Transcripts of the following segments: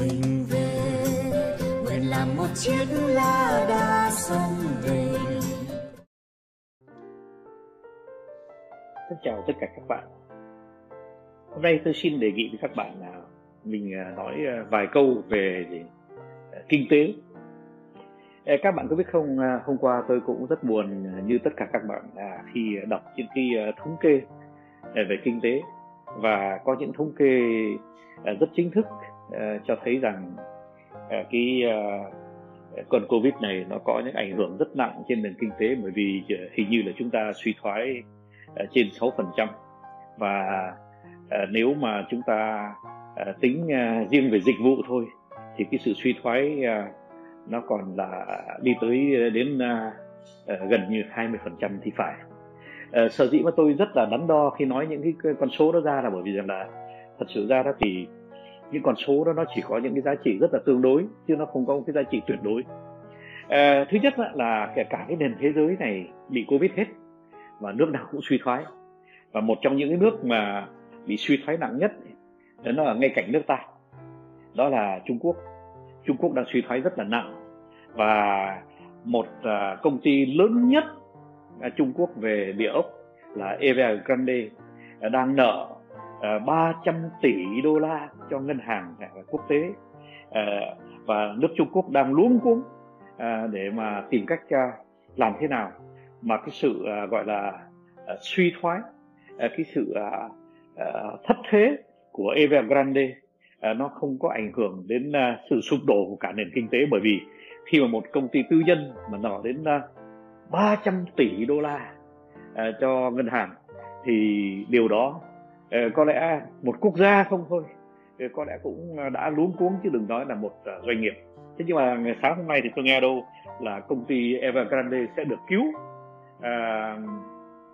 mình về. Nguyện làm một chiếc lá đa sông về. Xin chào tất cả các bạn. Hôm nay tôi xin đề nghị với các bạn là mình à, nói à, vài câu về à, kinh tế. Ờ, các bạn có biết không hôm qua tôi cũng rất buồn như tất cả các bạn khi đọc những cái thống kê về kinh tế. Và có những thống kê rất chính thức. Ờ, cho thấy rằng ờ, cái ờ, con covid này nó có những ảnh hưởng rất nặng trên nền kinh tế bởi vì hình như là chúng ta suy thoái trên 6% và nếu mà chúng ta tính riêng về dịch vụ thôi thì cái sự suy thoái nó còn là đi tới đến gần như 20% thì phải. Uh, sở dĩ mà tôi rất là đắn đo khi nói những cái con số đó ra là bởi vì rằng là thật sự ra đó thì những con số đó nó chỉ có những cái giá trị rất là tương đối chứ nó không có một cái giá trị tuyệt đối. À, thứ nhất là kể cả cái nền thế giới này bị covid hết và nước nào cũng suy thoái. Và một trong những cái nước mà bị suy thoái nặng nhất đó là ngay cạnh nước ta đó là Trung Quốc. Trung Quốc đang suy thoái rất là nặng và một à, công ty lớn nhất Trung Quốc về địa ốc là Evergrande đang nợ à, 300 tỷ đô la cho ngân hàng quốc tế. À, và nước Trung Quốc đang luống cuống à, để mà tìm cách à, làm thế nào mà cái sự à, gọi là à, suy thoái à, cái sự à, à, thất thế của Evergrande à, nó không có ảnh hưởng đến à, sự sụp đổ của cả nền kinh tế. Bởi vì khi mà một công ty tư nhân mà nợ đến à, 300 tỷ đô la à, cho ngân hàng thì điều đó à, có lẽ một quốc gia không thôi có lẽ cũng ờ, đã luống cuống chứ đừng nói là một ờ, doanh nghiệp. Thế nhưng mà ngày sáng hôm nay thì tôi nghe đâu là công ty Evergrande sẽ được cứu à,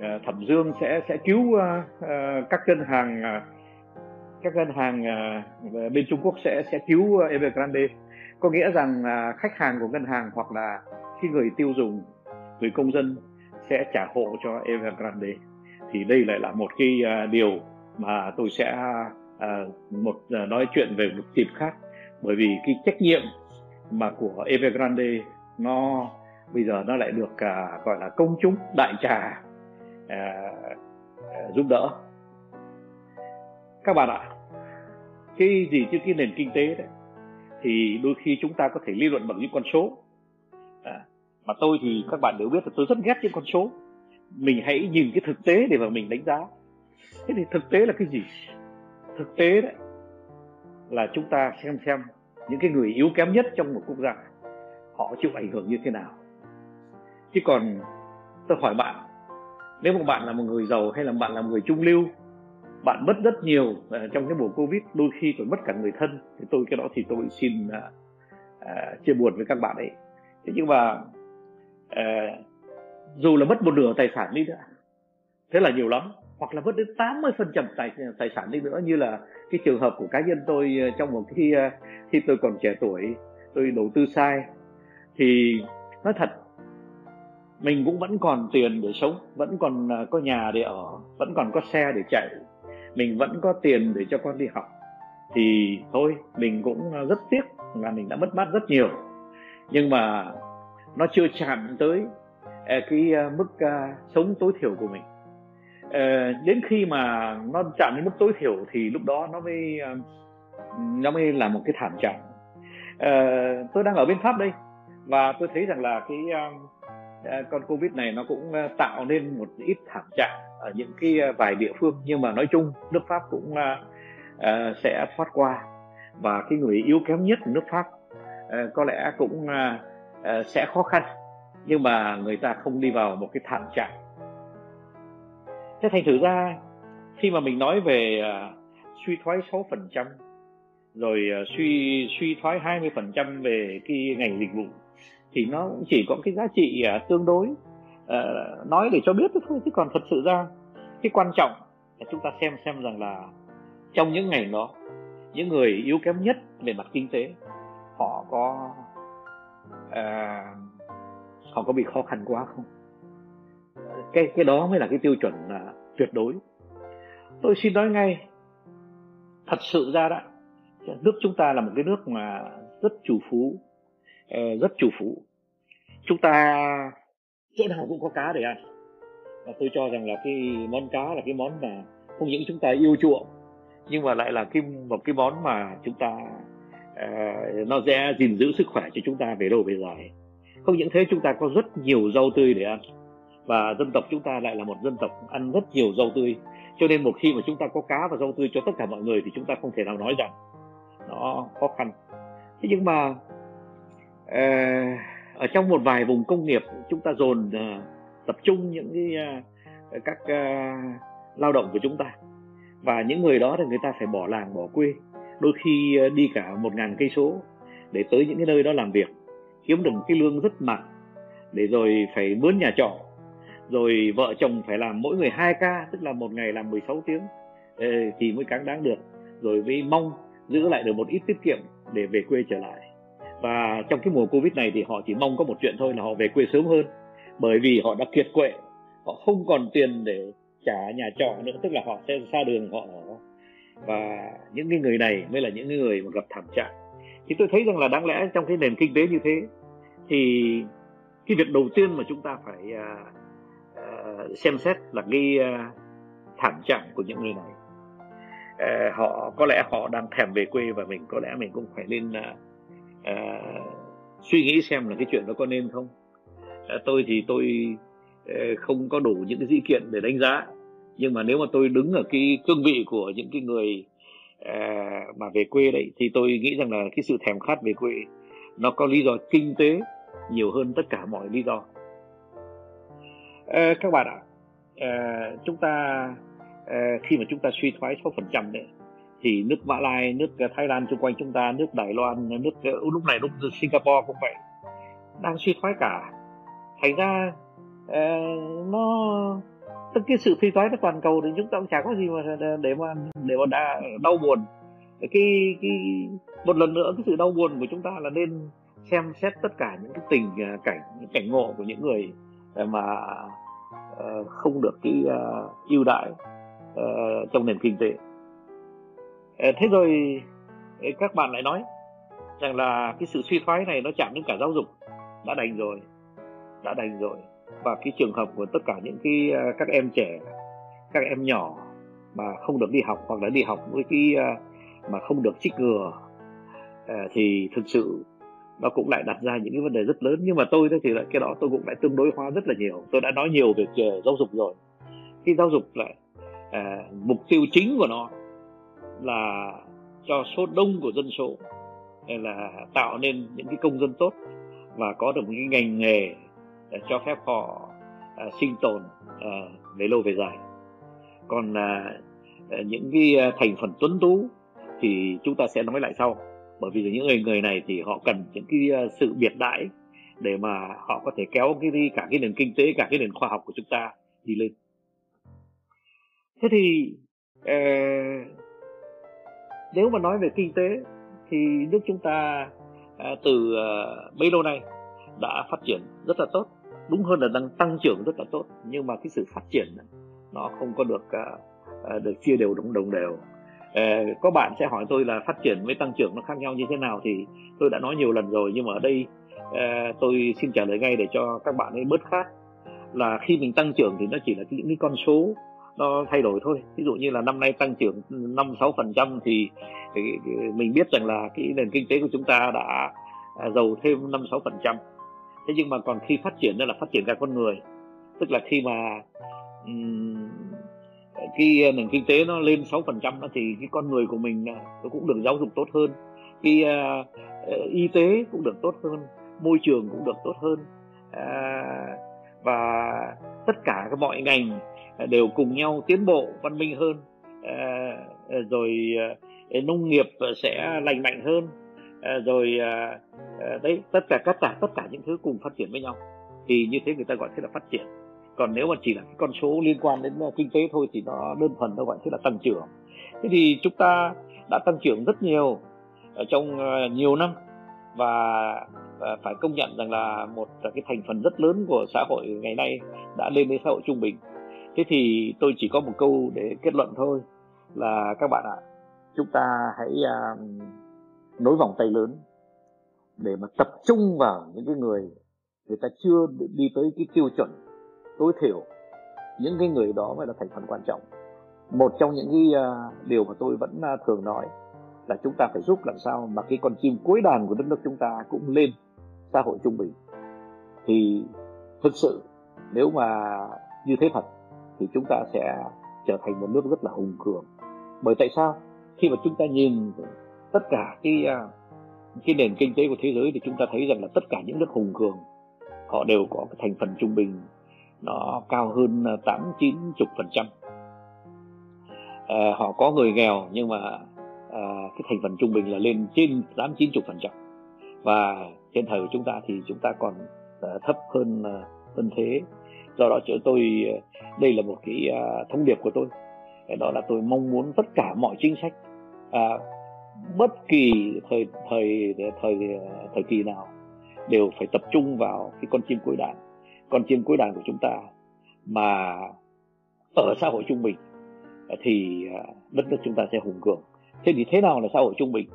ờ, thẩm dương sẽ sẽ cứu à, à, các ngân hàng à, các ngân hàng à, bên Trung Quốc sẽ sẽ cứu Evergrande. Có nghĩa rằng à, khách hàng của ngân hàng hoặc là khi người tiêu dùng người công dân sẽ trả hộ cho Evergrande. Thì đây lại là một cái à, điều mà tôi sẽ à, một à, nói chuyện về một dịp khác. Bởi vì cái trách nhiệm mà của Evergrande nó bây giờ nó lại được à, gọi là công chúng đại trà à, à, giúp đỡ. Các bạn ạ cái gì chứ cái nền kinh tế đấy thì đôi khi chúng ta có thể lý luận bằng những con số. À, mà tôi thì các bạn đều biết là tôi rất ghét những con số. Mình hãy nhìn cái thực tế để mà mình đánh giá. Thế thì thực tế là cái gì? Thực tế đấy là chúng ta xem xem những cái người yếu kém nhất trong một quốc gia họ chịu ảnh hưởng như thế nào. Chứ còn tôi hỏi bạn nếu một bạn là một người giàu hay là bạn là một người trung lưu bạn mất rất nhiều ờ, trong cái mùa covid đôi khi còn mất cả người thân thì tôi cái đó thì tôi xin uh, uh, chia buồn với các bạn ấy. Thế nhưng mà uh, dù là mất một nửa tài sản đi nữa thế là nhiều lắm hoặc là mất đến 80 phần trăm tài tài sản đi nữa. Như là cái trường hợp của cá nhân tôi ờ, trong một khi ờ, khi tôi còn trẻ tuổi, tôi đầu tư sai, thì nói thật, mình cũng vẫn còn tiền để sống, vẫn còn ờ, có nhà để ở, vẫn còn có xe để chạy, mình vẫn có tiền để cho con đi học. Thì thôi, mình cũng rất tiếc là mình đã mất mát rất nhiều. Nhưng mà nó chưa chạm tới cái mức sống tối thiểu của mình. Ờ, đến khi mà nó chạm đến mức tối thiểu thì lúc đó nó mới ờ, nó mới là một cái thảm trạng. Ờ, tôi đang ở bên pháp đây và tôi thấy rằng là cái con covid này nó cũng tạo nên một ít thảm trạng ở những cái vài địa phương. Nhưng mà nói chung nước pháp cũng sẽ thoát qua và cái người yếu kém nhất của nước pháp có lẽ cũng sẽ khó khăn. Nhưng mà người ta không đi vào một cái thảm trạng thế thành thử ra khi mà mình nói về à, suy thoái 6% rồi à, suy suy thoái 20% về cái ngành dịch vụ thì nó cũng chỉ có cái giá trị uh, tương đối. Uh, nói để cho biết thôi chứ còn thật sự ra cái quan trọng là chúng ta xem xem rằng là trong những ngày đó những người yếu kém nhất về mặt kinh tế họ có uh, họ có bị khó khăn quá không? Cái cái đó mới là cái tiêu chuẩn là tuyệt đối. Tôi xin nói ngay thật sự ra đó nước chúng ta là một cái nước mà rất chủ phú ờ, rất chủ phú. Chúng ta chỗ nào cũng có cá để ăn. Và tôi cho rằng là cái món cá là cái món mà không những chúng ta yêu chuộng nhưng mà lại là cái một cái món mà chúng ta uh, nó sẽ gìn giữ sức khỏe cho chúng ta về lâu về dài. Không những thế chúng ta có rất nhiều rau tươi để ăn và dân tộc chúng ta lại là một dân tộc ăn rất nhiều rau tươi. Cho nên một khi mà chúng ta có cá và rau tươi cho tất cả mọi người thì chúng ta không thể nào nói rằng nó khó khăn. Thế nhưng mà ờ, ở trong một vài vùng công nghiệp, chúng ta dồn ờ, tập trung những cái ờ, các lao động của chúng ta. Và những người đó thì người ta phải bỏ làng, bỏ quê. Đôi khi đi cả một ngàn cây số để tới những cái nơi đó làm việc, kiếm được cái lương rất mặn để rồi phải mướn nhà trọ rồi vợ chồng phải làm mỗi người 2 ca tức là một ngày làm 16 tiếng. Thì mới cáng đáng được. Rồi mới mong giữ lại được một ít tiết kiệm để về quê trở lại. Và trong cái mùa covid này thì họ chỉ mong có một chuyện thôi là họ về quê sớm hơn. Bởi vì họ đã kiệt quệ họ không còn tiền để trả nhà trọ nữa tức là họ sẽ xa đường họ ở. Và những cái người này mới là những người mà gặp thảm trạng. Thì tôi thấy rằng là đáng lẽ trong cái nền kinh tế như thế thì cái việc đầu tiên mà chúng ta phải uh, Ờ, xem xét là cái uh, thảm trạng của những người này. Uh, họ có lẽ họ đang thèm về quê và mình có lẽ mình cũng phải nên uh, uh, suy nghĩ xem là cái chuyện đó có nên không. Uh, tôi thì tôi uh, không có đủ những cái dĩ kiện để đánh giá. Nhưng mà nếu mà tôi đứng ở cái cương vị của những cái người uh, mà về quê đấy thì tôi nghĩ rằng là cái sự thèm khát về quê nó có lý do kinh tế nhiều hơn tất cả mọi lý do. Ờ, các bạn ạ à, chúng ta à, khi mà chúng ta suy thoái 6% đấy thì nước Mã Lai, nước Thái Lan xung quanh chúng ta, nước Đài Loan, nước lúc này lúc Singapore cũng vậy đang suy thoái cả. Thành ra uh, nó tức cái sự suy thoái nó toàn cầu thì chúng ta cũng chả có gì mà để mà để mà đã đau buồn. Cái cái một lần nữa cái sự đau buồn của chúng ta là nên xem xét tất cả những cái tình cảnh những cảnh ngộ của những người mà Ờ, không được cái uh, ưu đãi uh, trong nền kinh tế. Thế rồi các bạn lại nói rằng là cái sự suy thoái này nó chạm đến cả giáo dục. Đã đành rồi đã đành rồi. Và cái trường hợp của tất cả những cái các em trẻ các em nhỏ mà không được đi học hoặc là đi học với cái mà không được trích ngừa thì thực sự nó cũng lại đặt ra những cái vấn đề rất lớn. Nhưng mà tôi thì lại cái đó tôi cũng lại tương đối hóa rất là nhiều. Tôi đã nói nhiều về ờ, giáo dục rồi. Cái giáo dục lại à, mục tiêu chính của nó là cho số đông của dân số là tạo nên những cái công dân tốt và có được một cái ngành nghề để cho phép họ à, sinh tồn à, về lâu về dài. Còn à, những cái thành phần tuấn tú thì chúng ta sẽ nói lại sau bởi vì những người người này thì họ cần những cái ờ, sự biệt đãi để mà họ có thể kéo cái đi cả cái nền kinh tế cả cái nền khoa học của chúng ta đi lên. Thế thì ờ, nếu mà nói về kinh tế thì nước chúng ta ờ, từ à, bấy lâu nay đã phát triển rất là tốt đúng hơn là đang tăng trưởng rất là tốt nhưng mà cái sự phát triển nó không có được được chia đều đồng đồng đều. Ờ, có bạn sẽ hỏi tôi là phát triển với tăng trưởng nó khác nhau như thế nào thì tôi đã nói nhiều lần rồi nhưng mà ở đây ờ, tôi xin trả lời ngay để cho các bạn ấy bớt khác là khi mình tăng trưởng thì nó chỉ là những cái con số nó thay đổi thôi. Ví dụ như là năm nay tăng trưởng năm sáu phần trăm thì mình biết rằng là cái nền kinh tế của chúng ta đã à, giàu thêm năm sáu phần trăm. Thế nhưng mà còn khi phát triển đó là phát triển cả con người. Tức là khi mà um, khi ờ, nền kinh tế nó lên sáu phần trăm thì cái con người của mình ờ, nó cũng được giáo dục tốt hơn. Cái uh, ờ, y tế cũng được tốt hơn môi trường cũng được tốt hơn uh, và tất cả các mọi ngành đều cùng nhau tiến bộ văn minh hơn rồi nông nghiệp sẽ lành mạnh hơn rồi đấy tất cả tất cả tất cả những thứ cùng phát triển với nhau. Thì như thế người ta gọi thế là phát triển còn nếu mà chỉ là cái con số liên quan đến ờ, kinh tế thôi thì nó đơn thuần đâu gọi thế là tăng trưởng. Thế thì chúng ta đã tăng trưởng rất nhiều ở trong ờ, nhiều năm và ờ, phải công nhận rằng là một cái thành phần rất lớn của xã hội ngày nay đã lên đến xã hội trung bình. Thế thì tôi chỉ có một câu để kết luận thôi là các bạn ạ chúng ta hãy uh, nối vòng tay lớn để mà tập trung vào những cái người người ta chưa đi tới cái tiêu chuẩn tối thiểu những cái người đó mới là thành phần quan trọng. Một trong những cái uh, điều mà tôi vẫn uh, thường nói là chúng ta phải giúp làm sao mà cái con chim cuối đàn của đất nước chúng ta cũng lên xã hội trung bình. Thì thực sự nếu mà như thế thật thì chúng ta sẽ trở thành một nước rất là hùng cường. Bởi tại sao? Khi mà chúng ta nhìn tất cả cái à, cái nền kinh tế của thế giới thì chúng ta thấy rằng là tất cả những nước hùng cường họ đều có cái thành phần trung bình nó cao hơn ờ, tám chín chục phần trăm. Ờ, họ có người nghèo nhưng mà à, cái thành phần trung bình là lên trên tám chín chục phần trăm. Và trên thời của chúng ta thì chúng ta còn à, thấp hơn à, hơn thế. Do đó chỗ tôi đây là một cái à, thông điệp của tôi. Đó là tôi mong muốn tất cả mọi chính sách à, bất kỳ thời thời thời thời kỳ nào đều phải tập trung vào cái con chim cuối đàn con chim cuối đàn của chúng ta mà ở xã hội trung bình à, thì à, đất nước chúng ta sẽ hùng cường. Thế thì thế nào là xã hội trung bình?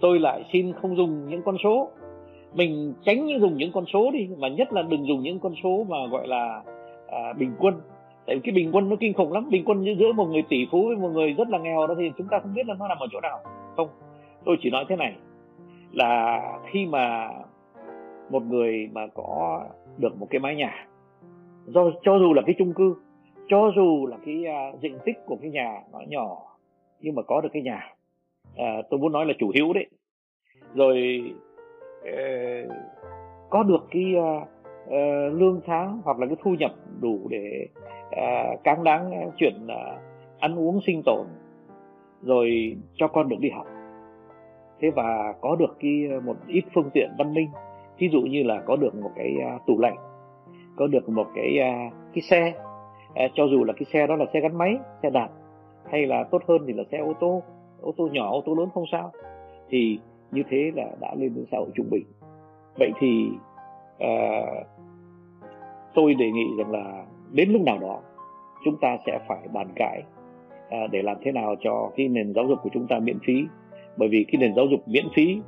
Tôi lại xin không dùng những con số. Mình tránh những dùng những con số đi mà nhất là đừng dùng những con số mà gọi là à, bình quân. Tại vì cái bình quân nó kinh khủng lắm. Bình quân giữa một người tỷ phú với một người rất là nghèo đó thì chúng ta không biết là nó nằm ở chỗ nào. Không. Tôi chỉ nói thế này là khi mà một người mà có được một cái mái nhà. Do cho dù là cái chung cư cho dù là cái uh, diện tích của cái nhà nó nhỏ nhưng mà có được cái nhà uh, tôi muốn nói là chủ hữu đấy. Rồi uh, có được cái uh, uh, lương tháng hoặc là cái thu nhập đủ để uh, cáng đáng chuyện uh, ăn uống sinh tồn rồi cho con được đi học. Thế và có được cái một ít phương tiện văn minh ví dụ như là có được một cái à, tủ lạnh có được một cái à, cái xe à, cho dù là cái xe đó là xe gắn máy xe đạp hay là tốt hơn thì là xe ô tô ô tô nhỏ ô tô lớn không sao thì như thế là đã lên đến xã hội trung bình. Vậy thì à, tôi đề nghị rằng là đến lúc nào đó chúng ta sẽ phải bàn cãi à, để làm thế nào cho cái nền giáo dục của chúng ta miễn phí. Bởi vì cái nền giáo dục miễn phí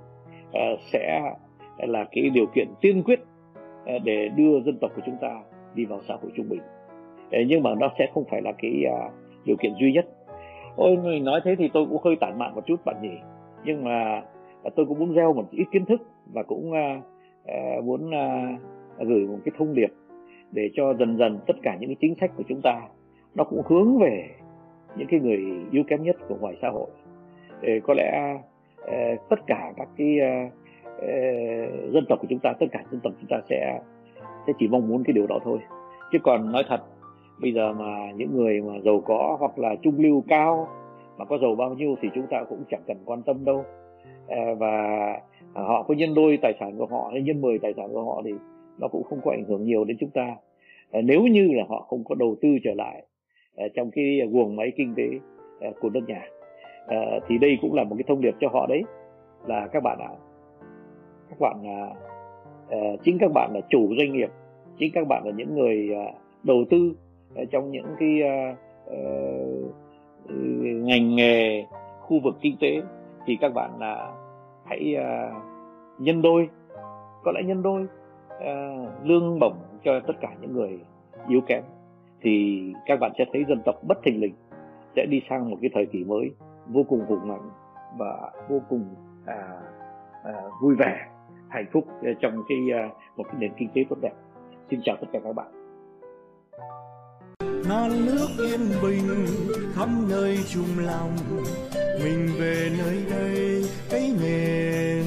à, sẽ là cái điều kiện tiên quyết ờ, để đưa dân tộc của chúng ta đi vào xã hội trung bình. Ờ, nhưng mà nó sẽ không phải là cái à, điều kiện duy nhất. Ôi, người nói thế thì tôi cũng hơi tản mạn một chút bạn nhỉ. Nhưng mà à, tôi cũng muốn gieo một ít kiến thức và cũng à, muốn gửi một cái thông điệp để cho dần dần tất cả những cái chính sách của chúng ta nó cũng hướng về những cái người yếu kém nhất của ngoài xã hội. Để có lẽ tất cả các cái Ờ, dân tộc của chúng ta, tất cả dân tộc chúng ta sẽ sẽ chỉ mong muốn cái điều đó thôi. Chứ còn nói thật, bây giờ mà những người mà giàu có hoặc là trung lưu cao mà có giàu bao nhiêu thì chúng ta cũng chẳng cần quan tâm đâu. Ờ, và họ có nhân đôi tài sản của họ hay nhân 10 tài sản của họ thì nó cũng không có ảnh hưởng nhiều đến chúng ta. Ờ, nếu như là họ không có đầu tư trở lại trong cái guồng máy kinh tế của nước nhà thì đây cũng là một cái thông điệp cho họ đấy. Là các bạn ạ bạn là chính các bạn là chủ doanh nghiệp chính các bạn là những người à, đầu tư à, trong những cái uh, ngành nghề khu vực kinh tế thì các bạn là hãy uh, nhân đôi có lẽ nhân đôi uh, lương bổng cho tất cả những người yếu kém. Thì các bạn sẽ thấy dân tộc bất thình lình sẽ đi sang một cái thời kỳ mới vô cùng hùng mạnh và vô cùng à, à, vui vẻ hạnh phúc ờ, trong cái ờ, một cái nền kinh tế tốt đẹp. Xin chào tất cả các bạn. Non nước yên bình khắp nơi chung lòng. Mình về nơi đây, cái nghề